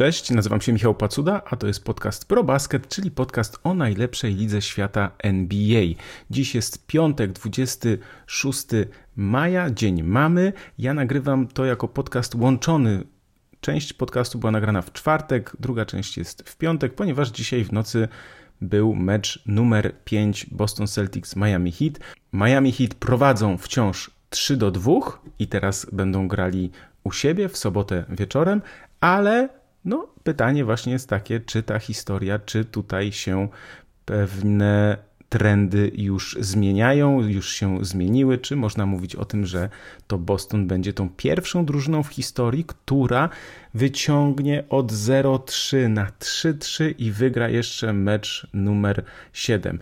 Cześć, nazywam się Michał Pacuda, a to jest podcast ProBasket, czyli podcast o najlepszej lidze świata NBA. Dziś jest piątek, 26 maja, dzień mamy. Ja nagrywam to jako podcast łączony. Część podcastu była nagrana w czwartek, druga część jest w piątek, ponieważ dzisiaj w nocy był mecz numer 5 Boston Celtics Miami Heat. Miami Heat prowadzą wciąż 3 do 2 i teraz będą grali u siebie w sobotę wieczorem, ale no, pytanie właśnie jest takie, czy ta historia, czy tutaj się pewne trendy już zmieniają, już się zmieniły, czy można mówić o tym, że to Boston będzie tą pierwszą drużyną w historii, która wyciągnie od 0-3 na 3-3 i wygra jeszcze mecz numer 7.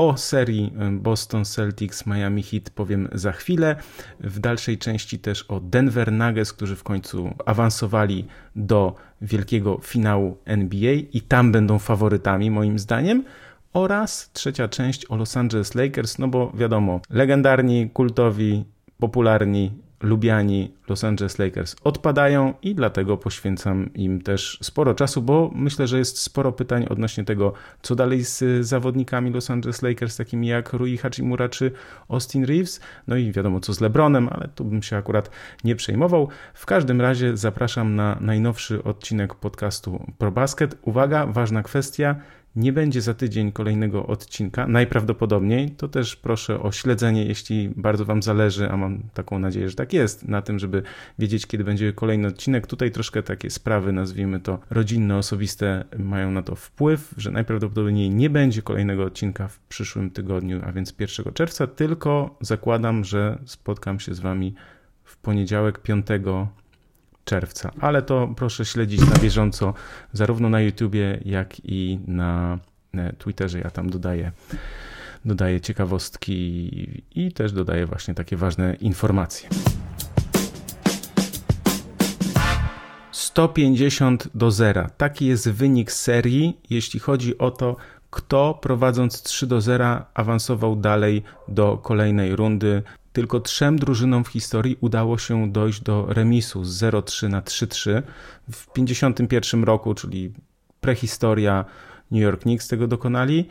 O serii Boston Celtics Miami Heat powiem za chwilę. W dalszej części też o Denver Nuggets, którzy w końcu awansowali do wielkiego finału NBA i tam będą faworytami moim zdaniem. Oraz trzecia część o Los Angeles Lakers, no bo wiadomo, legendarni, kultowi, popularni lubiani Los Angeles Lakers odpadają i dlatego poświęcam im też sporo czasu, bo myślę, że jest sporo pytań odnośnie tego, co dalej z zawodnikami Los Angeles Lakers, takimi jak Rui Hachimura czy Austin Reeves. No i wiadomo, co z LeBronem, ale tu bym się akurat nie przejmował. W każdym razie zapraszam na najnowszy odcinek podcastu ProBasket. Uwaga, ważna kwestia – nie będzie za tydzień kolejnego odcinka, najprawdopodobniej. To też proszę o śledzenie, jeśli bardzo Wam zależy, a mam taką nadzieję, że tak jest, na tym, żeby wiedzieć, kiedy będzie kolejny odcinek. Tutaj troszkę takie sprawy, nazwijmy to rodzinne, osobiste, mają na to wpływ, że najprawdopodobniej nie będzie kolejnego odcinka w przyszłym tygodniu, a więc 1 czerwca, tylko zakładam, że spotkam się z Wami w poniedziałek 5 czerwca. Ale to proszę śledzić na bieżąco, zarówno na YouTubie, jak i na Twitterze. Ja tam dodaję, dodaję ciekawostki i też dodaję właśnie takie ważne informacje. 150 do 0. Taki jest wynik serii, jeśli chodzi o to, kto prowadząc 3 do 0 awansował dalej do kolejnej rundy. Tylko trzem drużynom w historii udało się dojść do remisu z 0-3 na 3-3. W 1951 roku, czyli prehistoria New York Knicks tego dokonali.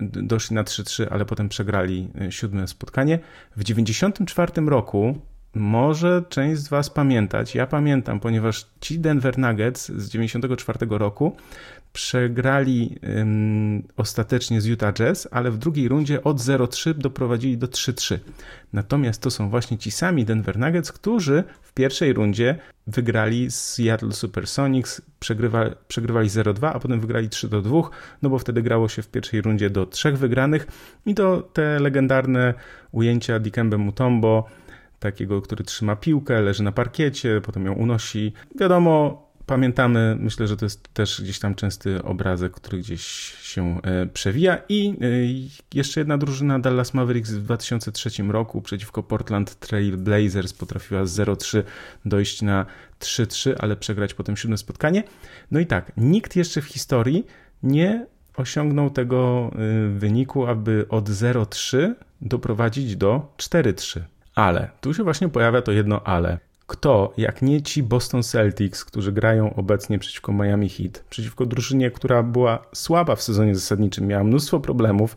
Doszli na 3-3, ale potem przegrali e, siódme spotkanie. W 1994 roku może część z Was pamiętać. Ja pamiętam, ponieważ ci Denver Nuggets z 94 roku przegrali um, ostatecznie z Utah Jazz, ale w drugiej rundzie od 0-3 doprowadzili do 3-3. Natomiast to są właśnie ci sami Denver Nuggets, którzy w pierwszej rundzie wygrali z Seattle Supersonics, przegrywa, przegrywali 0-2, a potem wygrali 3-2, no bo wtedy grało się w pierwszej rundzie do trzech wygranych i to te legendarne ujęcia Dikembe Mutombo, takiego, który trzyma piłkę, leży na parkiecie, potem ją unosi. Wiadomo, pamiętamy, myślę, że to jest też gdzieś tam częsty obrazek, który gdzieś się e, przewija. I e, jeszcze jedna drużyna, Dallas Mavericks w 2003 roku przeciwko Portland Trail Blazers potrafiła z 0-3 dojść na 3-3, ale przegrać potem siódme spotkanie. No i tak, nikt jeszcze w historii nie osiągnął tego e, wyniku, aby od 0-3 doprowadzić do 4-3. Ale, tu się właśnie pojawia to jedno ale. Kto, jak nie ci Boston Celtics, którzy grają obecnie przeciwko Miami Heat, przeciwko drużynie, która była słaba w sezonie zasadniczym, miała mnóstwo problemów,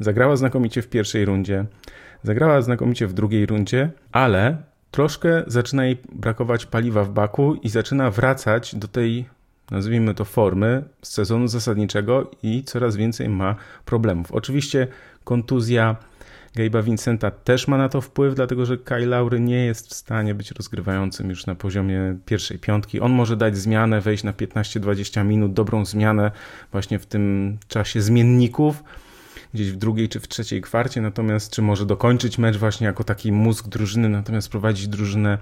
zagrała znakomicie w pierwszej rundzie, zagrała znakomicie w drugiej rundzie, ale troszkę zaczyna jej brakować paliwa w baku i zaczyna wracać do tej, nazwijmy to, formy z sezonu zasadniczego i coraz więcej ma problemów. Oczywiście kontuzja Gabe'a Vincenta też ma na to wpływ, dlatego że Kyle Laury nie jest w stanie być rozgrywającym już na poziomie pierwszej piątki. On może dać zmianę, wejść na 15-20 minut, dobrą zmianę właśnie w tym czasie zmienników, gdzieś w drugiej czy w trzeciej kwarcie, natomiast czy może dokończyć mecz właśnie jako taki mózg drużyny, natomiast prowadzić drużynę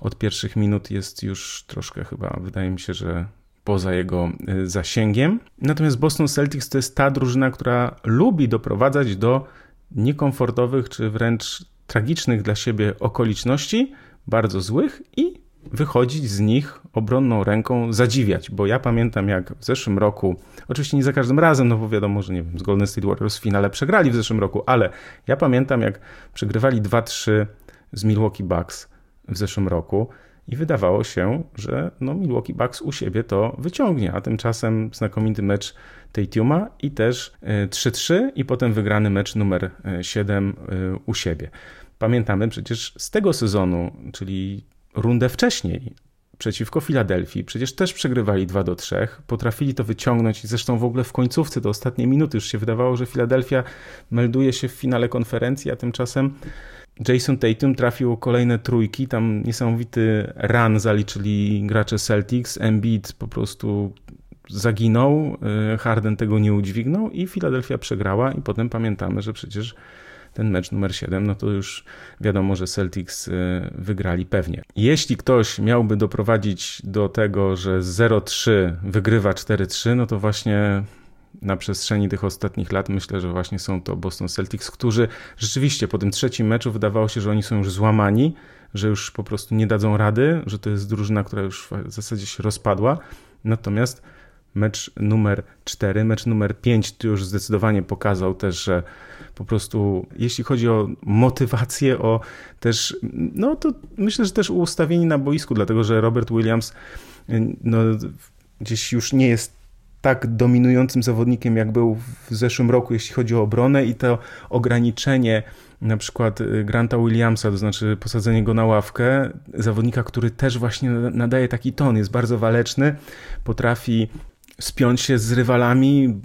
od pierwszych minut jest już troszkę chyba, wydaje mi się, że poza jego y, zasięgiem. Natomiast Boston Celtics to jest ta drużyna, która lubi doprowadzać do niekomfortowych czy wręcz tragicznych dla siebie okoliczności, bardzo złych i wychodzić z nich obronną ręką, zadziwiać, bo ja pamiętam jak w zeszłym roku, oczywiście nie za każdym razem, no bo wiadomo, że nie wiem, z Golden State Warriors w finale przegrali w zeszłym roku, ale ja pamiętam jak przegrywali 2-3 z Milwaukee Bucks w zeszłym roku i wydawało się, że no Milwaukee Bucks u siebie to wyciągnie, a tymczasem znakomity mecz Tatuma i też 3-3 e, i potem wygrany mecz numer 7 e, u siebie. Pamiętamy przecież z tego sezonu, czyli rundę wcześniej, przeciwko Filadelfii. Przecież też przegrywali 2 do 3, potrafili to wyciągnąć i zresztą w ogóle w końcówce do ostatniej minuty już się wydawało, że Filadelfia melduje się w finale konferencji, a tymczasem Jason Tatum trafił kolejne trójki, tam niesamowity run zaliczyli gracze Celtics, Embiid po prostu zaginął, y, Harden tego nie udźwignął i Filadelfia przegrała i potem pamiętamy, że przecież ten mecz numer 7, no to już wiadomo, że Celtics y, wygrali pewnie. Jeśli ktoś miałby doprowadzić do tego, że 0-3 wygrywa 4-3, no to właśnie na przestrzeni tych ostatnich lat myślę, że właśnie są to Boston Celtics, którzy rzeczywiście po tym trzecim meczu wydawało się, że oni są już złamani, że już po prostu nie dadzą rady, że to jest drużyna, która już w zasadzie się rozpadła. Natomiast mecz numer 4, mecz numer 5 tu już zdecydowanie pokazał też, że po prostu jeśli chodzi o motywację, o też, no to myślę, że też ustawienie na boisku, dlatego że Robert Williams no, gdzieś już nie jest tak dominującym zawodnikiem, jak był w zeszłym roku, jeśli chodzi o obronę i to ograniczenie na przykład y, Granta Williamsa, to znaczy posadzenie go na ławkę, zawodnika, który też właśnie nadaje taki ton, jest bardzo waleczny, potrafi spiąć się z rywalami,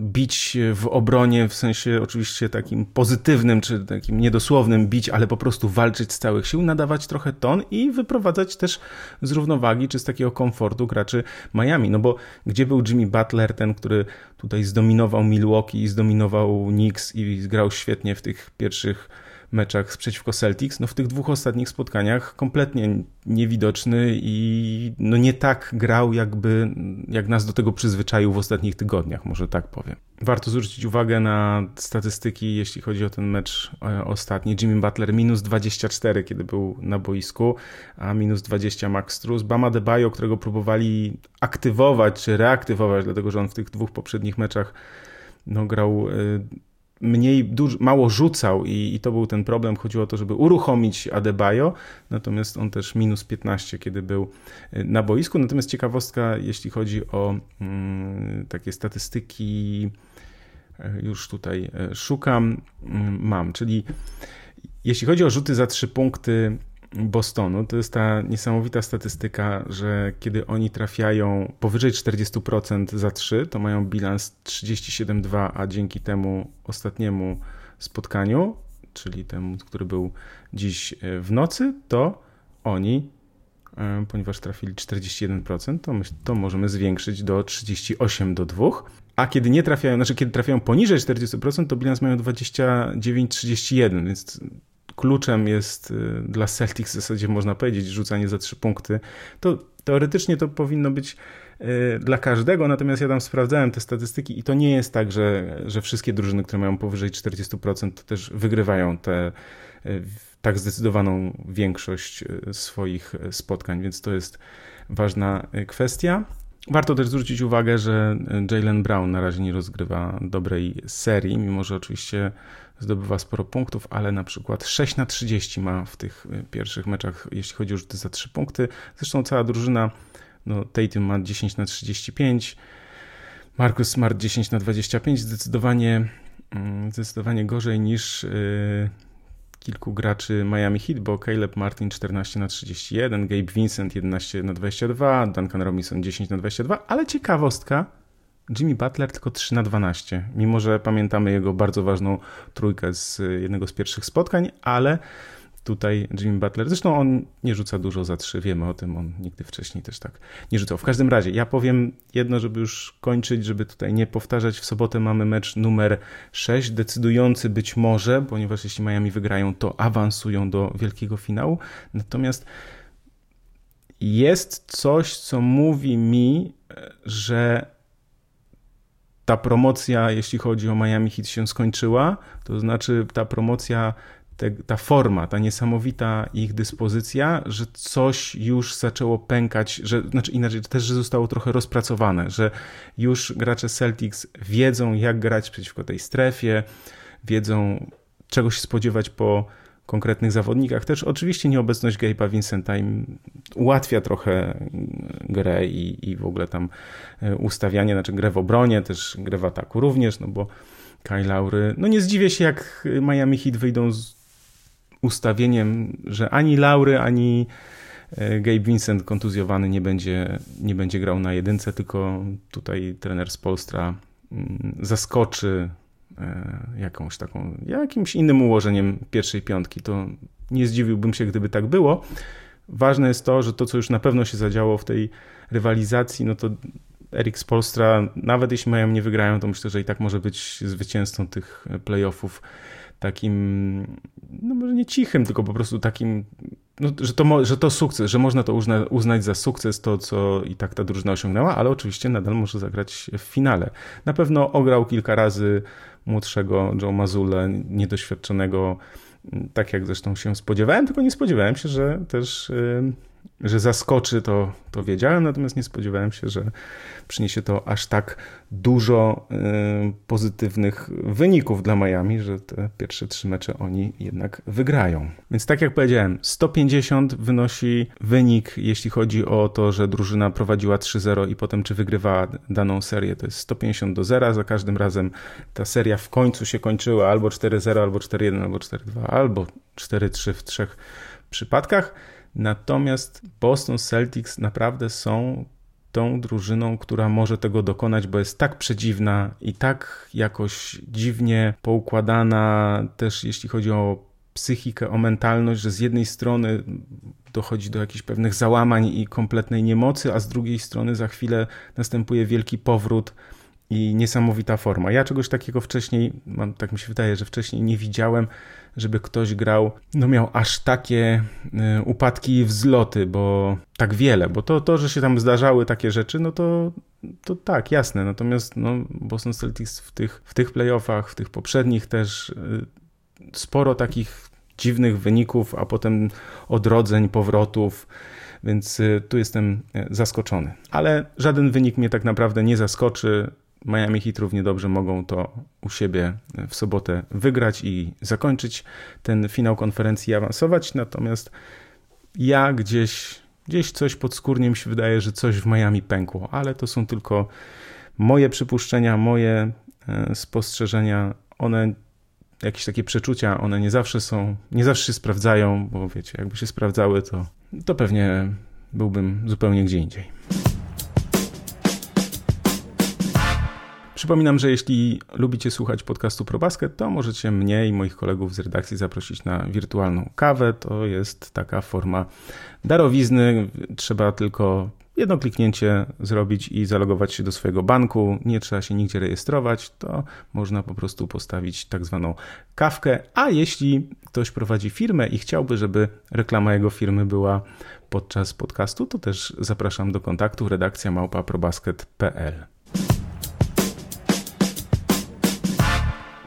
bić w obronie, w sensie oczywiście takim pozytywnym, czy takim niedosłownym bić, ale po prostu walczyć z całych sił, nadawać trochę ton i wyprowadzać też z równowagi, czy z takiego komfortu graczy Miami. No bo gdzie był Jimmy Butler, ten, który tutaj zdominował Milwaukee i zdominował Knicks i grał świetnie w tych pierwszych meczach przeciwko Celtics, no w tych dwóch ostatnich spotkaniach kompletnie niewidoczny i no nie tak grał, jakby, jak nas do tego przyzwyczaił w ostatnich tygodniach, może tak powiem. Warto zwrócić uwagę na statystyki, jeśli chodzi o ten mecz e, ostatni. Jimmy Butler minus 24, kiedy był na boisku, a minus 20 Max Struz. Bama Debajo, którego próbowali aktywować czy reaktywować, dlatego że on w tych dwóch poprzednich meczach no, grał e, mniej, duż, mało rzucał i, i, to był ten problem. Chodziło o to, żeby uruchomić Adebayo, natomiast on też minus 15, kiedy był y, na boisku. Natomiast ciekawostka, jeśli chodzi o mm, takie statystyki, y, już tutaj y, szukam, mam, czyli jeśli chodzi o rzuty za trzy punkty Bostonu, to jest ta niesamowita statystyka, że kiedy oni trafiają powyżej 40% za 3, to mają bilans 37-2, a dzięki temu ostatniemu spotkaniu, czyli temu, który był dziś e, w nocy, to oni, e, ponieważ trafili 41%, to, to możemy zwiększyć do 38 do 2. A kiedy nie trafiają, znaczy kiedy trafiają poniżej 40%, to bilans mają 29-31, więc kluczem jest y, dla Celtics w zasadzie można powiedzieć rzucanie za trzy punkty, to teoretycznie to powinno być y, dla każdego, natomiast ja tam sprawdzałem te statystyki i to nie jest tak, że, że wszystkie drużyny, które mają powyżej 40% to też wygrywają te y, tak zdecydowaną większość swoich spotkań, więc to jest ważna kwestia. Warto też zwrócić uwagę, że Jalen Brown na razie nie rozgrywa dobrej serii, mimo że oczywiście zdobywa sporo punktów, ale na przykład 6 na 30 ma w tych y, pierwszych meczach, jeśli chodzi o rzuty za 3 punkty. Zresztą cała drużyna, no Tatum ma 10 na 35, Marcus Smart 10 na 25, zdecydowanie, mm, zdecydowanie gorzej niż yy, kilku graczy Miami Heat, bo Caleb Martin 14 na 31, Gabe Vincent 11 na 22, Duncan Robinson 10 na 22, ale ciekawostka, Jimmy Butler tylko 3 na 12, mimo że pamiętamy jego bardzo ważną trójkę z jednego z pierwszych spotkań, ale tutaj Jimmy Butler, zresztą on nie rzuca dużo za 3, wiemy o tym, on nigdy wcześniej też tak nie rzucał. W każdym razie, ja powiem jedno, żeby już kończyć, żeby tutaj nie powtarzać, w sobotę mamy mecz numer 6, decydujący być może, ponieważ jeśli Miami wygrają, to awansują do wielkiego finału, natomiast jest coś, co mówi mi, że ta promocja, jeśli chodzi o Miami Heat, się skończyła, to znaczy ta promocja, te, ta forma, ta niesamowita ich dyspozycja, że coś już zaczęło pękać, że, znaczy inaczej, też, że zostało trochę rozpracowane, że już gracze Celtics wiedzą, jak grać przeciwko tej strefie, wiedzą, czego się spodziewać po konkretnych zawodnikach. Też oczywiście nieobecność Gabe'a Vincenta im ułatwia trochę grę i, i w ogóle tam e, ustawianie, znaczy grę w obronie, też grę w ataku również, no bo Kyle Laury, no nie zdziwię się jak Miami Heat wyjdą z ustawieniem, że ani Laury, ani e, Gabe Vincent kontuzjowany nie będzie, nie będzie grał na jedynce, tylko tutaj trener z Polstra mm, zaskoczy e, jakąś taką, jakimś innym ułożeniem pierwszej piątki. To nie zdziwiłbym się, gdyby tak było. Ważne jest to, że to, co już na pewno się zadziało w tej rywalizacji, no to Erik Spolstra, nawet jeśli mają nie wygrają, to myślę, że i tak może być zwycięzcą tych playoffów takim, no może nie cichym, tylko po prostu takim, no, że, to, że to sukces, że można to uzna, uznać za sukces, to co i tak ta drużyna osiągnęła, ale oczywiście nadal może zagrać w finale. Na pewno ograł kilka razy młodszego Joe Mazule, niedoświadczonego, tak jak zresztą się spodziewałem, tylko nie spodziewałem się, że też że zaskoczy, to, to wiedziałem, natomiast nie spodziewałem się, że przyniesie to aż tak dużo y, pozytywnych wyników dla Miami, że te pierwsze trzy mecze oni jednak wygrają. Więc tak jak powiedziałem, 150 wynosi wynik, jeśli chodzi o to, że drużyna prowadziła 3-0 i potem czy wygrywała daną serię, to jest 150 do 0. Za każdym razem ta seria w końcu się kończyła albo 4-0, albo 4-1, albo 4-2, albo 4-3 w trzech przypadkach. Natomiast Boston Celtics naprawdę są tą drużyną, która może tego dokonać, bo jest tak przedziwna i tak jakoś dziwnie poukładana, też jeśli chodzi o psychikę, o mentalność, że z jednej strony dochodzi do jakichś pewnych załamań i kompletnej niemocy, a z drugiej strony za chwilę następuje wielki powrót i niesamowita forma. Ja czegoś takiego wcześniej, mam, tak mi się wydaje, że wcześniej nie widziałem, żeby ktoś grał, no miał aż takie y, upadki i wzloty, bo tak wiele, bo to, to, że się tam zdarzały takie rzeczy, no to, to tak, jasne. Natomiast no, Boston Celtics w tych, w tych playoffach, w tych poprzednich też y, sporo takich dziwnych wyników, a potem odrodzeń, powrotów więc y, tu jestem zaskoczony. Ale żaden wynik mnie tak naprawdę nie zaskoczy. Miami Heat równie dobrze mogą to u siebie w sobotę wygrać i zakończyć ten finał konferencji i awansować. Natomiast ja gdzieś, gdzieś coś podskórnie mi się wydaje, że coś w Miami pękło, ale to są tylko moje przypuszczenia, moje e, spostrzeżenia. One, jakieś takie przeczucia, one nie zawsze są, nie zawsze się sprawdzają, bo wiecie, jakby się sprawdzały, to, to pewnie byłbym zupełnie gdzie indziej. Przypominam, że jeśli lubicie słuchać podcastu ProBasket, to możecie mnie i moich kolegów z redakcji zaprosić na wirtualną kawę. To jest taka forma darowizny. Trzeba tylko jedno kliknięcie zrobić i zalogować się do swojego banku. Nie trzeba się nigdzie rejestrować, to można po prostu postawić tak zwaną kawkę. A jeśli ktoś prowadzi firmę i chciałby, żeby reklama jego firmy była podczas podcastu, to też zapraszam do kontaktu redakcja małpa probasket.pl.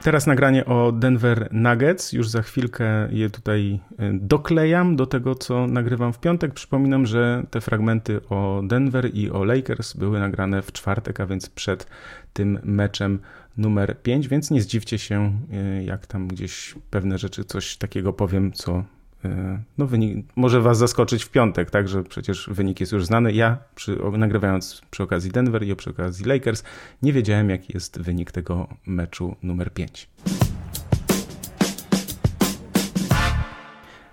Teraz nagranie o Denver Nuggets. Już za chwilkę je tutaj e, doklejam do tego, co nagrywam w piątek. Przypominam, że te fragmenty o Denver i o Lakers były nagrane w czwartek, a więc przed tym meczem numer 5, więc nie zdziwcie się, e, jak tam gdzieś pewne rzeczy, coś takiego powiem, co no wynik może was zaskoczyć w piątek, tak, że przecież wynik jest już znany. Ja przy, nagrywając przy okazji Denver i przy okazji Lakers nie wiedziałem jaki jest wynik tego meczu numer 5.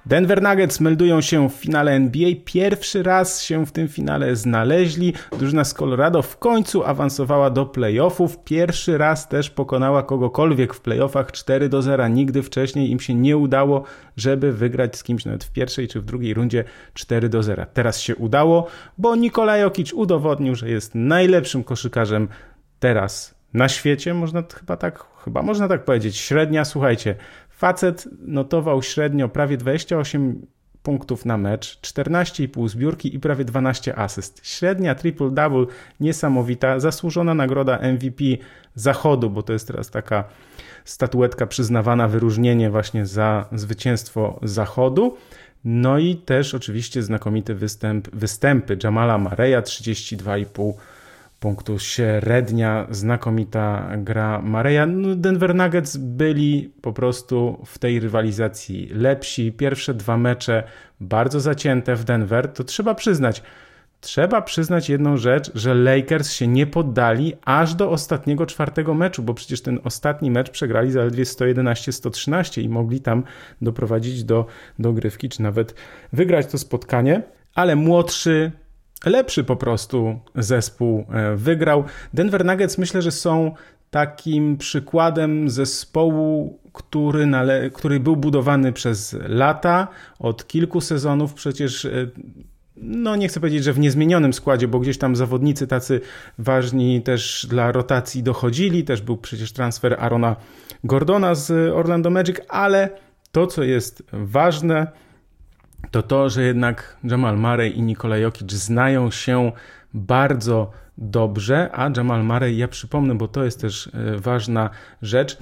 Denver Nuggets meldują się w finale NBA. Pierwszy raz się w tym finale znaleźli. Drużyna z Colorado w końcu awansowała do playoffów. Pierwszy raz też pokonała kogokolwiek w playoffach 4 do 0. Nigdy wcześniej im się nie udało, żeby wygrać z kimś nawet w pierwszej czy w drugiej rundzie 4 do 0. Teraz się udało, bo Nikola Jokic udowodnił, że jest najlepszym koszykarzem teraz na świecie, można chyba tak, chyba można tak powiedzieć. Średnia, słuchajcie, Facet notował średnio prawie 28 punktów na mecz, 14,5 zbiórki i prawie 12 asyst. Średnia triple-double niesamowita, zasłużona nagroda MVP Zachodu, bo to jest teraz taka statuetka przyznawana, wyróżnienie właśnie za zwycięstwo Zachodu. No i też oczywiście znakomity występ, występy Jamala Mareya 32,5 punktu średnia, znakomita gra Mareja. No, Denver Nuggets byli po prostu w tej rywalizacji lepsi. Pierwsze dwa mecze bardzo zacięte w Denver, to trzeba przyznać. Trzeba przyznać jedną rzecz, że Lakers się nie poddali aż do ostatniego czwartego meczu, bo przecież ten ostatni mecz przegrali zaledwie 111-113 i mogli tam doprowadzić do dogrywki, czy nawet wygrać to spotkanie, ale młodszy, lepszy po prostu zespół e, wygrał. Denver Nuggets myślę, że są takim przykładem zespołu, który, nale- który był budowany przez lata, od kilku sezonów przecież e, no nie chcę powiedzieć, że w niezmienionym składzie, bo gdzieś tam zawodnicy tacy ważni też dla rotacji dochodzili, też był przecież transfer Arona Gordona z Orlando Magic, ale to, co jest ważne, to to, że jednak Jamal Murray i Nikola Jokic znają się bardzo dobrze, a Jamal Murray, ja przypomnę, bo to jest też e, ważna rzecz,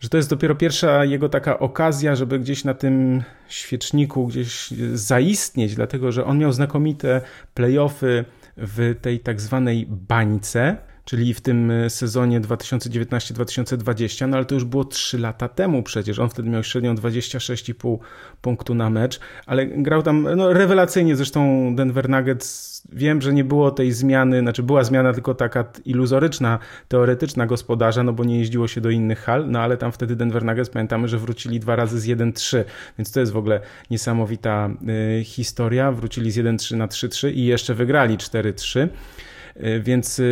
że to jest dopiero pierwsza jego taka okazja, żeby gdzieś na tym świeczniku gdzieś zaistnieć, dlatego że on miał znakomite playoffy w tej tak zwanej bańce, czyli w tym sezonie 2019-2020, no ale to już było 3 lata temu przecież. On wtedy miał średnią 26,5 punktu na mecz, ale grał tam no, rewelacyjnie. Zresztą Denver Nuggets, wiem, że nie było tej zmiany, znaczy była zmiana tylko taka iluzoryczna, teoretyczna gospodarza, no bo nie jeździło się do innych hal, no ale tam wtedy Denver Nuggets pamiętamy, że wrócili dwa razy z 1-3, więc to jest w ogóle niesamowita y, historia. Wrócili z 1-3 na 3-3 i jeszcze wygrali 4-3. Y, więc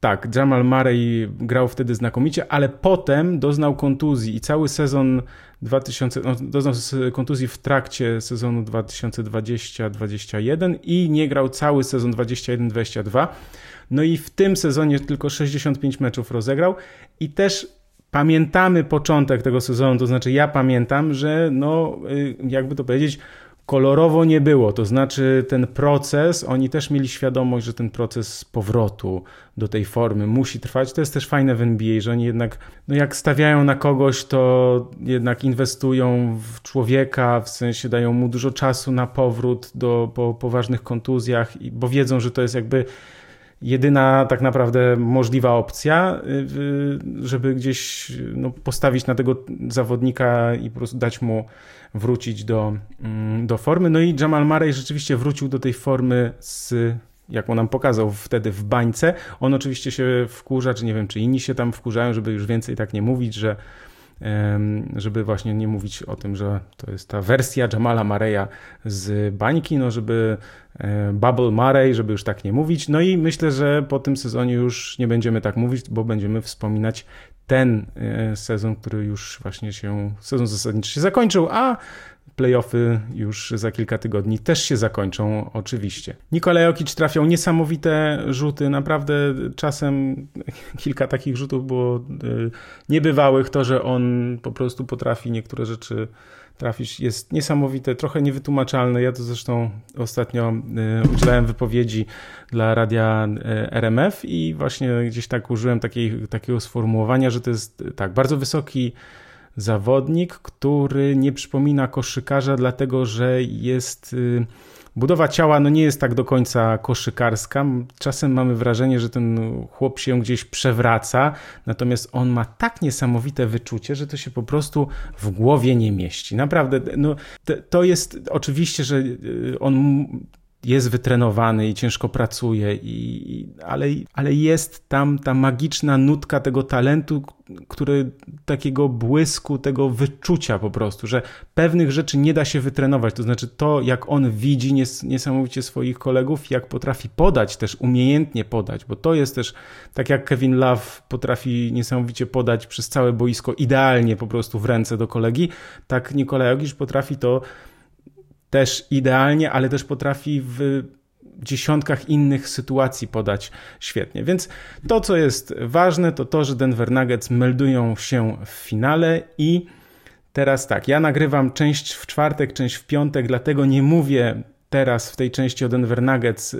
tak, Jamal Murray grał wtedy znakomicie, ale potem doznał kontuzji i cały sezon 2000, no, doznał kontuzji w trakcie sezonu 2020-2021 i nie grał cały sezon 21-22. No i w tym sezonie tylko 65 meczów rozegrał i też pamiętamy początek tego sezonu, to znaczy ja pamiętam, że no y, jakby to powiedzieć, kolorowo nie było. To znaczy, ten proces, oni też mieli świadomość, że ten proces powrotu do tej formy musi trwać. To jest też fajne w NBA, że oni jednak, no jak stawiają na kogoś, to jednak inwestują w człowieka, w sensie dają mu dużo czasu na powrót do, po poważnych kontuzjach, bo wiedzą, że to jest jakby jedyna tak naprawdę możliwa opcja, y, żeby gdzieś no, postawić na tego zawodnika i po prostu dać mu wrócić do, mm, do formy. No i Jamal Murray rzeczywiście wrócił do tej formy z jak on nam pokazał wtedy w bańce. On oczywiście się wkurza, czy nie wiem, czy inni się tam wkurzają, żeby już więcej tak nie mówić, że żeby właśnie nie mówić o tym, że to jest ta wersja Jamala Mareya z bańki, no żeby e, Bubble Murray, żeby już tak nie mówić. No i myślę, że po tym sezonie już nie będziemy tak mówić, bo będziemy wspominać ten e, sezon, który już właśnie się, sezon zasadniczy się zakończył, a Playoffy już za kilka tygodni też się zakończą, oczywiście. Nikola Jokic trafiał niesamowite rzuty, naprawdę czasem kilka takich rzutów było e, niebywałych. To, że on po prostu potrafi niektóre rzeczy trafić jest niesamowite, trochę niewytłumaczalne. Ja to zresztą ostatnio e, udzielałem wypowiedzi dla radia e, RMF i właśnie gdzieś tak użyłem takiej, takiego sformułowania, że to jest tak bardzo wysoki zawodnik, który nie przypomina koszykarza, dlatego że jest. Y, budowa ciała no nie jest tak do końca koszykarska. Czasem mamy wrażenie, że ten chłop się gdzieś przewraca, natomiast on ma tak niesamowite wyczucie, że to się po prostu w głowie nie mieści. Naprawdę, no, to jest oczywiście, że y, on jest wytrenowany i ciężko pracuje, i, ale, ale jest tam ta magiczna nutka tego talentu, który, takiego błysku, tego wyczucia po prostu, że pewnych rzeczy nie da się wytrenować. To znaczy to, jak on widzi nies, niesamowicie swoich kolegów, jak potrafi podać, też umiejętnie podać, bo to jest też, tak jak Kevin Love potrafi niesamowicie podać przez całe boisko idealnie po prostu w ręce do kolegi, tak Nikolaj Jogisz potrafi to też idealnie, ale też potrafi w dziesiątkach innych sytuacji podać świetnie. Więc to, co jest ważne, to to, że Denver Nuggets meldują się w finale i teraz tak, ja nagrywam część w czwartek, część w piątek, dlatego nie mówię teraz w tej części o Denver Nuggets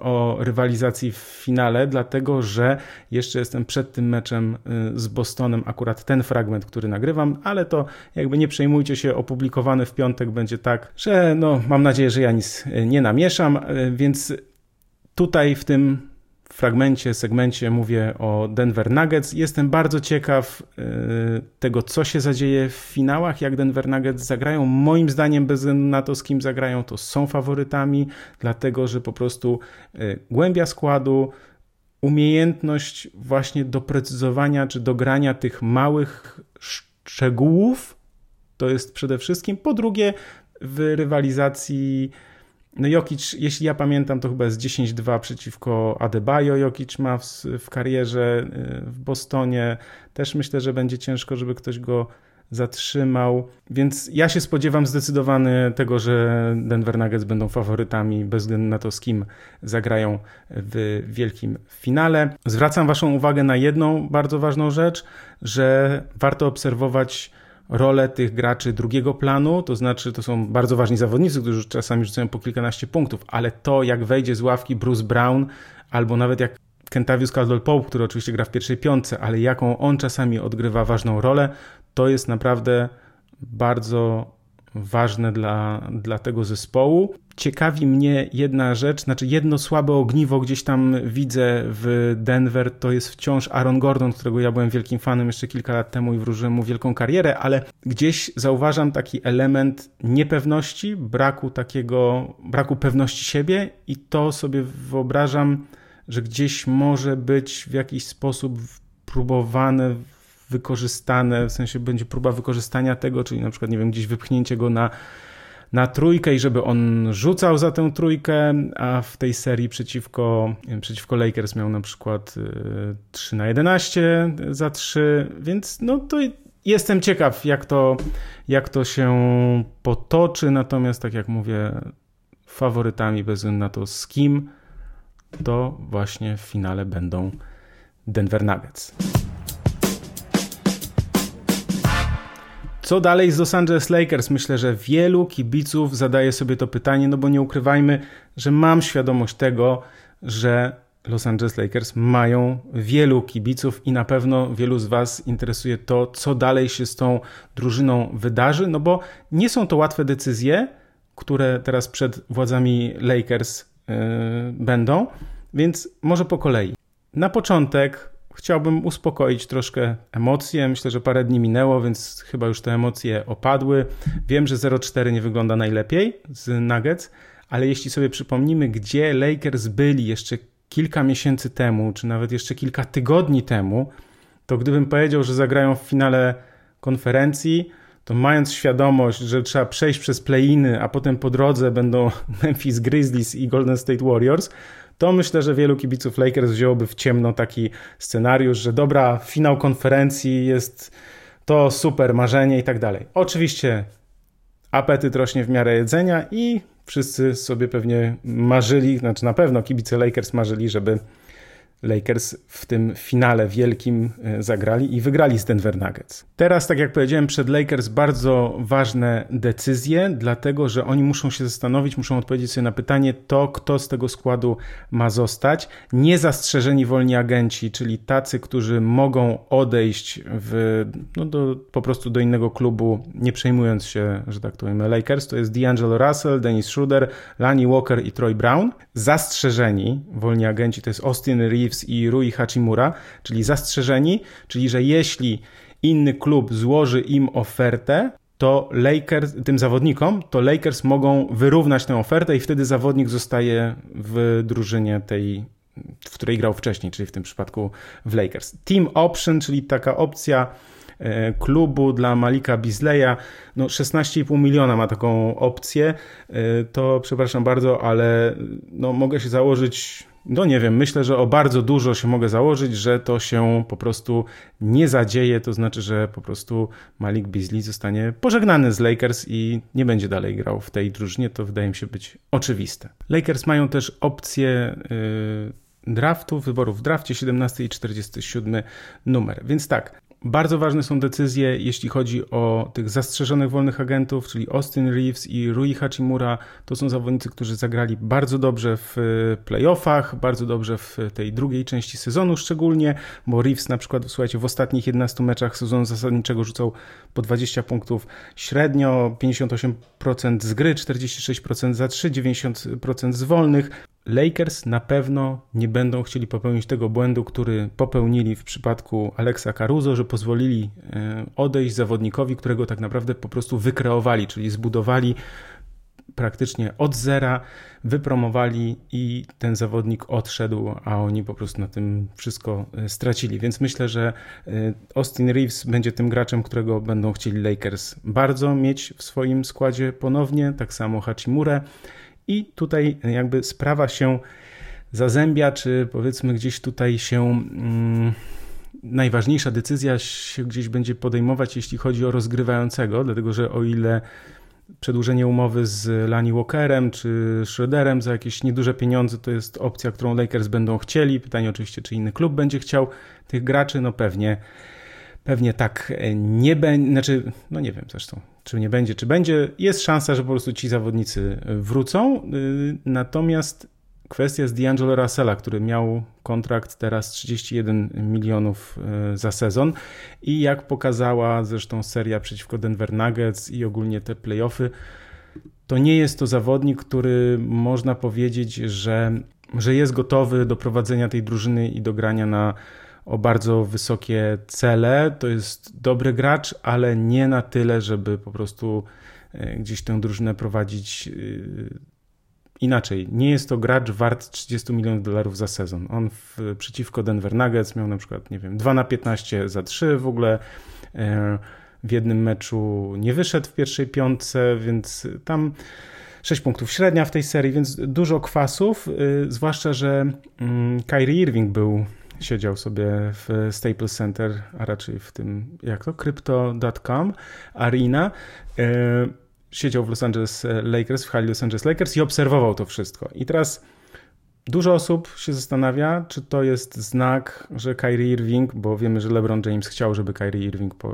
o rywalizacji w finale, dlatego że jeszcze jestem przed tym meczem y, z Bostonem, akurat ten fragment, który nagrywam, ale to jakby nie przejmujcie się, opublikowany w piątek będzie tak, że no mam nadzieję, że ja nic y, nie namieszam, y, więc tutaj w tym fragmencie, segmencie mówię o Denver Nuggets. Jestem bardzo ciekaw y, tego, co się zadzieje w finałach, jak Denver Nuggets zagrają. Moim zdaniem, bez względu na to, z kim zagrają, to są faworytami, dlatego że po prostu y, głębia składu, umiejętność właśnie doprecyzowania czy dogrania tych małych szczegółów, to jest przede wszystkim. Po drugie, w rywalizacji no Jokic, jeśli ja pamiętam, to chyba jest 10-2 przeciwko Adebayo Jokic ma w, w karierze y, w Bostonie. Też myślę, że będzie ciężko, żeby ktoś go zatrzymał. Więc ja się spodziewam zdecydowany tego, że Denver Nuggets będą faworytami bez względu na to, z kim zagrają w wielkim finale. Zwracam Waszą uwagę na jedną bardzo ważną rzecz, że warto obserwować rolę tych graczy drugiego planu, to znaczy to są bardzo ważni zawodnicy, którzy czasami rzucają po kilkanaście punktów, ale to jak wejdzie z ławki Bruce Brown albo nawet jak Kentavius Caldwell-Pope, który oczywiście gra w pierwszej piątce, ale jaką on czasami odgrywa ważną rolę, to jest naprawdę bardzo ważne dla, dla tego zespołu. Ciekawi mnie jedna rzecz, znaczy jedno słabe ogniwo gdzieś tam widzę w Denver, to jest wciąż Aaron Gordon, którego ja byłem wielkim fanem jeszcze kilka lat temu i wróżyłem mu wielką karierę, ale gdzieś zauważam taki element niepewności, braku takiego, braku pewności siebie i to sobie wyobrażam, że gdzieś może być w jakiś sposób próbowane wykorzystane, w sensie będzie próba wykorzystania tego, czyli na przykład, nie wiem, gdzieś wypchnięcie go na, na trójkę i żeby on rzucał za tę trójkę, a w tej serii przeciwko, przeciwko Lakers miał na przykład 3 y, na 11 za 3, więc no to jestem ciekaw, jak to, jak to się potoczy, natomiast tak jak mówię, faworytami bez względu na to z kim, to właśnie w finale będą Denver Nuggets. Co dalej z Los Angeles Lakers? Myślę, że wielu kibiców zadaje sobie to pytanie, no bo nie ukrywajmy, że mam świadomość tego, że Los Angeles Lakers mają wielu kibiców i na pewno wielu z Was interesuje to, co dalej się z tą drużyną wydarzy, no bo nie są to łatwe decyzje, które teraz przed władzami Lakers yy, będą, więc może po kolei. Na początek Chciałbym uspokoić troszkę emocje. Myślę, że parę dni minęło, więc chyba już te emocje opadły. Wiem, że 0-4 nie wygląda najlepiej z Nuggets, ale jeśli sobie przypomnimy, gdzie Lakers byli jeszcze kilka miesięcy temu, czy nawet jeszcze kilka tygodni temu, to gdybym powiedział, że zagrają w finale konferencji, to mając świadomość, że trzeba przejść przez play-iny, a potem po drodze będą Memphis Grizzlies i Golden State Warriors, to myślę, że wielu kibiców Lakers wzięłoby w ciemno taki scenariusz, że dobra, finał konferencji jest to super marzenie i tak dalej. Oczywiście apetyt rośnie w miarę jedzenia i wszyscy sobie pewnie marzyli, znaczy na pewno kibice Lakers marzyli, żeby Lakers w tym finale wielkim e, zagrali i wygrali z Denver Nuggets. Teraz, tak jak powiedziałem, przed Lakers bardzo ważne decyzje, dlatego że oni muszą się zastanowić, muszą odpowiedzieć sobie na pytanie to, kto z tego składu ma zostać. Niezastrzeżeni wolni agenci, czyli tacy, którzy mogą odejść w, no do, po prostu do innego klubu, nie przejmując się, że tak to powiemy, Lakers, to jest D'Angelo Russell, Dennis Schroeder, Lani Walker i Troy Brown. Zastrzeżeni wolni agenci to jest Austin Reeves, Reeves i Rui Hachimura, czyli zastrzeżeni, czyli że jeśli inny klub złoży im ofertę, to Lakers, tym zawodnikom, to Lakers mogą wyrównać tę ofertę i wtedy zawodnik zostaje w drużynie tej, w której grał wcześniej, czyli w tym przypadku w Lakers. Team Option, czyli taka opcja e, klubu dla Malika Bisleya, no 16,5 miliona ma taką opcję, e, to przepraszam bardzo, ale no mogę się założyć no nie wiem, myślę, że o bardzo dużo się mogę założyć, że to się po prostu nie zadzieje, to znaczy, że po prostu Malik Beasley zostanie pożegnany z Lakers i nie będzie dalej grał w tej drużynie, to wydaje mi się być oczywiste. Lakers mają też opcję yy, draftu, wyborów w drafcie 17 i 47 numer. Więc tak, bardzo ważne są decyzje, jeśli chodzi o tych zastrzeżonych wolnych agentów, czyli Austin Reeves i Rui Hachimura. To są zawodnicy, którzy zagrali bardzo dobrze w playoffach, bardzo dobrze w tej drugiej części sezonu szczególnie, bo Reeves na przykład, słuchajcie, w ostatnich 11 meczach sezonu zasadniczego rzucał po 20 punktów średnio, 58% z gry, 46% za 3, 90% z wolnych. Lakers na pewno nie będą chcieli popełnić tego błędu, który popełnili w przypadku Alexa Caruso, że pozwolili e, odejść zawodnikowi, którego tak naprawdę po prostu wykreowali, czyli zbudowali praktycznie od zera, wypromowali i ten zawodnik odszedł, a oni po prostu na tym wszystko e, stracili. Więc myślę, że e, Austin Reeves będzie tym graczem, którego będą chcieli Lakers bardzo mieć w swoim składzie ponownie, tak samo Hachimure. I tutaj jakby sprawa się zazębia, czy powiedzmy gdzieś tutaj się mm, najważniejsza decyzja się gdzieś będzie podejmować, jeśli chodzi o rozgrywającego, dlatego że o ile przedłużenie umowy z Lani Walkerem czy Schroederem za jakieś nieduże pieniądze to jest opcja, którą Lakers będą chcieli. Pytanie oczywiście, czy inny klub będzie chciał tych graczy, no pewnie pewnie tak nie będzie, znaczy, no nie wiem zresztą, czy nie będzie, czy będzie. Jest szansa, że po prostu ci zawodnicy wrócą. Y, natomiast kwestia z D'Angelo Russella, który miał kontrakt teraz 31 milionów y, za sezon i jak pokazała zresztą seria przeciwko Denver Nuggets i ogólnie te playoffy, to nie jest to zawodnik, który można powiedzieć, że, że jest gotowy do prowadzenia tej drużyny i do grania na o bardzo wysokie cele. To jest dobry gracz, ale nie na tyle, żeby po prostu e, gdzieś tę drużynę prowadzić e, inaczej. Nie jest to gracz wart 30 milionów dolarów za sezon. On w, przeciwko Denver Nuggets miał na przykład, nie wiem, 2 na 15 za 3 w ogóle. E, w jednym meczu nie wyszedł w pierwszej piątce, więc tam 6 punktów średnia w tej serii, więc dużo kwasów, zwłaszcza, że mm, Kyrie Irving był siedział sobie w Staples Center, a raczej w tym, jak to, crypto.com arena. E, siedział w Los Angeles Lakers, w hali Los Angeles Lakers i obserwował to wszystko. I teraz dużo osób się zastanawia, czy to jest znak, że Kyrie Irving, bo wiemy, że LeBron James chciał, żeby Kyrie Irving e,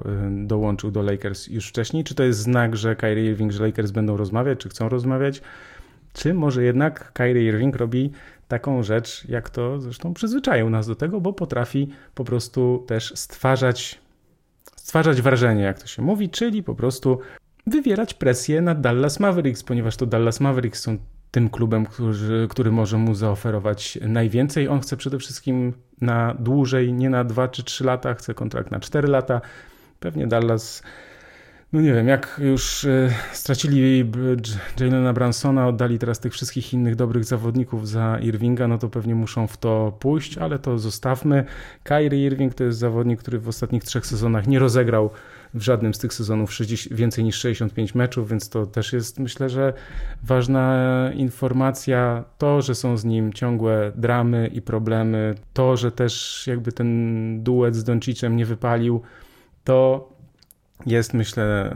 dołączył do Lakers już wcześniej, czy to jest znak, że Kyrie Irving, że Lakers będą rozmawiać, czy chcą rozmawiać, czy może jednak Kyrie Irving robi taką rzecz, jak to zresztą przyzwyczaił nas do tego, bo potrafi po prostu też stwarzać, stwarzać wrażenie, jak to się mówi, czyli po prostu wywierać presję na Dallas Mavericks, ponieważ to Dallas Mavericks są tym klubem, który, który może mu zaoferować najwięcej. On chce przede wszystkim na dłużej, nie na 2 czy 3 lata, chce kontrakt na 4 lata. Pewnie Dallas no nie wiem, jak już e, stracili Jalena Bransona, oddali teraz tych wszystkich innych dobrych zawodników za Irvinga, no to pewnie muszą w to pójść, ale to zostawmy. Kyrie Irving to jest zawodnik, który w ostatnich trzech sezonach nie rozegrał w żadnym z tych sezonów 60, więcej niż 65 meczów, więc to też jest myślę, że ważna informacja. To, że są z nim ciągłe dramy i problemy, to, że też jakby ten duet z Doncicem nie wypalił, to jest, myślę,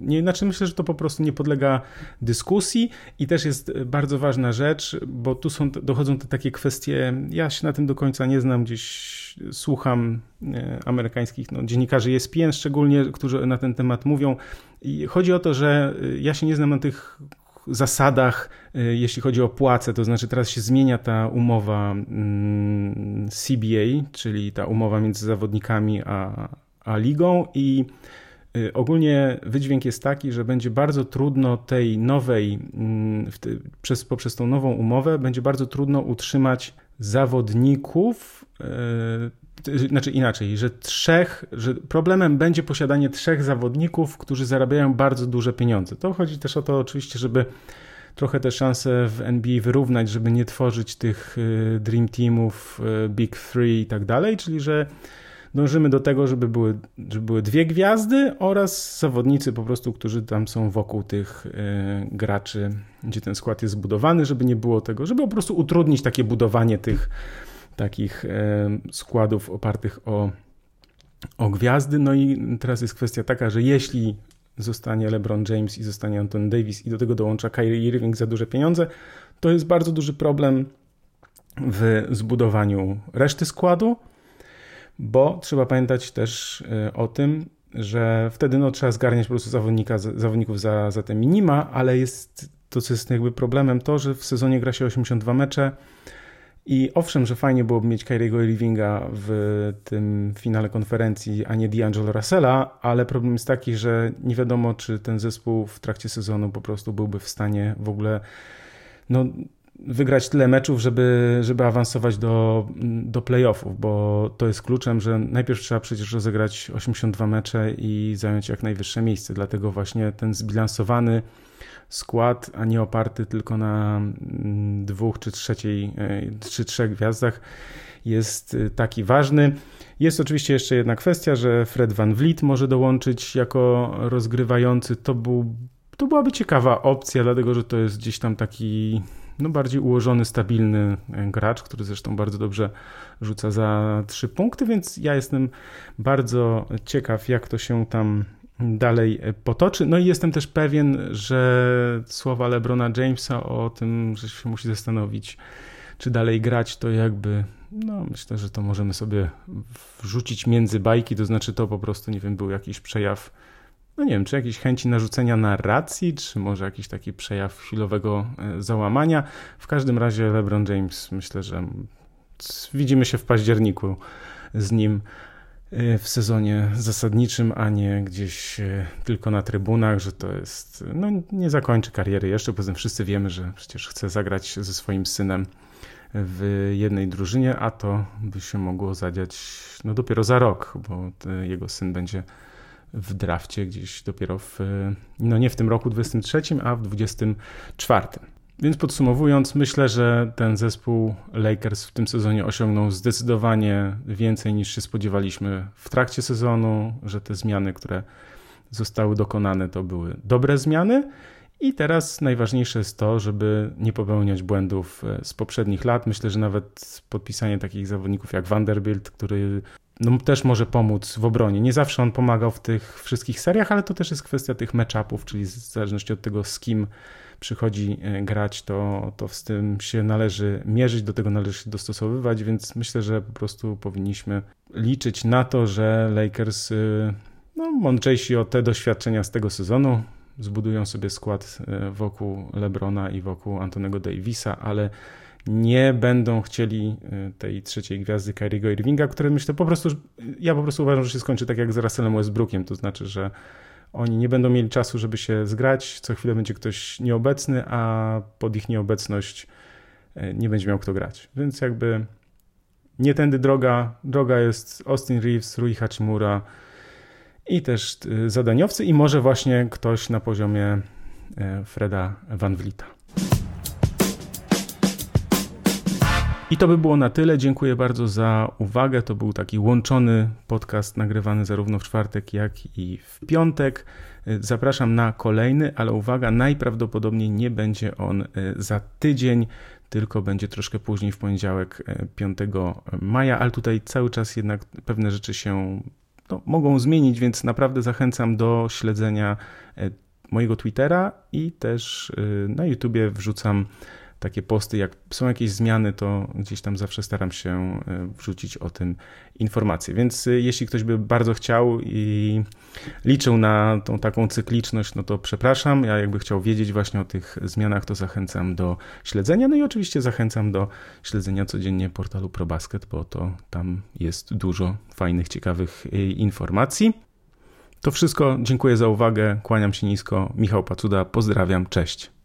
nie, znaczy myślę, że to po prostu nie podlega dyskusji i też jest bardzo ważna rzecz, bo tu są, dochodzą te takie kwestie, ja się na tym do końca nie znam, gdzieś słucham e, amerykańskich no, dziennikarzy ESPN szczególnie, którzy na ten temat mówią i chodzi o to, że e, ja się nie znam na tych zasadach, e, jeśli chodzi o płace, to znaczy teraz się zmienia ta umowa mm, CBA, czyli ta umowa między zawodnikami a, a ligą i ogólnie wydźwięk jest taki, że będzie bardzo trudno tej nowej, mm, przez, poprzez tą nową umowę, będzie bardzo trudno utrzymać zawodników, y, znaczy inaczej, że trzech, że problemem będzie posiadanie trzech zawodników, którzy zarabiają bardzo duże pieniądze. To chodzi też o to oczywiście, żeby trochę te szanse w NBA wyrównać, żeby nie tworzyć tych y, dream teamów, big three i tak dalej, czyli że dążymy do tego, żeby były, żeby były dwie gwiazdy oraz zawodnicy po prostu, którzy tam są wokół tych y, graczy, gdzie ten skład jest zbudowany, żeby nie było tego, żeby po prostu utrudnić takie budowanie tych takich y, składów opartych o, o gwiazdy. No i teraz jest kwestia taka, że jeśli zostanie LeBron James i zostanie Anton Davis i do tego dołącza Kyrie Irving za duże pieniądze, to jest bardzo duży problem w zbudowaniu reszty składu bo trzeba pamiętać też e, o tym, że wtedy no, trzeba zgarniać po prostu zawodnika, zawodników za, za te minima, ale jest to, co jest jakby problemem, to, że w sezonie gra się 82 mecze. I owszem, że fajnie byłoby mieć Kyriego Irvinga w tym finale konferencji, a nie D'Angelo Russella, ale problem jest taki, że nie wiadomo, czy ten zespół w trakcie sezonu po prostu byłby w stanie w ogóle no, wygrać tyle meczów, żeby, żeby awansować do, do playoffów, bo to jest kluczem, że najpierw trzeba przecież rozegrać 82 mecze i zająć jak najwyższe miejsce. Dlatego właśnie ten zbilansowany skład, a nie oparty tylko na mm, dwóch czy trzeciej, e, czy trzech gwiazdach jest e, taki ważny. Jest oczywiście jeszcze jedna kwestia, że Fred Van Vliet może dołączyć jako rozgrywający. To, był, to byłaby ciekawa opcja, dlatego że to jest gdzieś tam taki no, bardziej ułożony, stabilny e, gracz, który zresztą bardzo dobrze rzuca za trzy punkty, więc ja jestem bardzo ciekaw, jak to się tam dalej potoczy. No i jestem też pewien, że słowa LeBrona Jamesa o tym, że się musi zastanowić, czy dalej grać, to jakby, no myślę, że to możemy sobie wrzucić między bajki, to znaczy to po prostu, nie wiem, był jakiś przejaw, no nie wiem, czy jakiejś chęci narzucenia narracji, czy może jakiś taki przejaw chwilowego e, załamania. W każdym razie LeBron James, myślę, że widzimy się w październiku z nim e, w sezonie zasadniczym, a nie gdzieś e, tylko na trybunach, że to jest, no nie zakończy kariery jeszcze, poza tym wszyscy wiemy, że przecież chce zagrać ze swoim synem w jednej drużynie, a to by się mogło zadziać no dopiero za rok, bo jego syn będzie w drafcie gdzieś dopiero w, no nie w tym roku 23, a w 24. Więc podsumowując, myślę, że ten zespół Lakers w tym sezonie osiągnął zdecydowanie więcej niż się spodziewaliśmy w trakcie sezonu, że te zmiany, które zostały dokonane, to były dobre zmiany. I teraz najważniejsze jest to, żeby nie popełniać błędów e, z poprzednich lat. Myślę, że nawet podpisanie takich zawodników jak Vanderbilt, który no, też może pomóc w obronie. Nie zawsze on pomagał w tych wszystkich seriach, ale to też jest kwestia tych matchupów, czyli w zależności od tego, z kim przychodzi e, grać, to, to z tym się należy mierzyć, do tego należy się dostosowywać, więc myślę, że po prostu powinniśmy liczyć na to, że Lakers e, no, mądrzejsi o te doświadczenia z tego sezonu zbudują sobie skład e, wokół Lebrona i wokół Antonego Davisa, ale nie będą chcieli y, tej trzeciej gwiazdy Kyriego Irvinga, które myślę po prostu, ja po prostu uważam, że się skończy tak jak z Russellem Westbrookiem, to znaczy, że oni nie będą mieli czasu, żeby się zgrać, co chwilę będzie ktoś nieobecny, a pod ich nieobecność y, nie będzie miał kto grać. Więc jakby nie tędy droga, droga jest Austin Reeves, Rui Hachimura i też y, zadaniowcy i może właśnie ktoś na poziomie Freda Van Vlieta. I to by było na tyle. Dziękuję bardzo za uwagę. To był taki łączony podcast nagrywany zarówno w czwartek, jak i w piątek. Zapraszam na kolejny, ale uwaga, najprawdopodobniej nie będzie on e, za tydzień, tylko będzie troszkę później, w poniedziałek 5 e, maja, ale tutaj cały czas jednak pewne rzeczy się no, mogą zmienić, więc naprawdę zachęcam do śledzenia mojego Twittera i też na YouTubie wrzucam takie posty, jak są jakieś zmiany, to gdzieś tam zawsze staram się e, wrzucić o tym informacje. Więc e, jeśli ktoś by bardzo chciał i liczył na tą taką cykliczność, no to przepraszam. Ja jakby chciał wiedzieć właśnie o tych zmianach, to zachęcam do śledzenia. No i oczywiście zachęcam do śledzenia codziennie portalu ProBasket, bo to tam jest dużo fajnych, ciekawych e, informacji. To wszystko. Dziękuję za uwagę. Kłaniam się nisko. Michał Pacuda. Pozdrawiam. Cześć.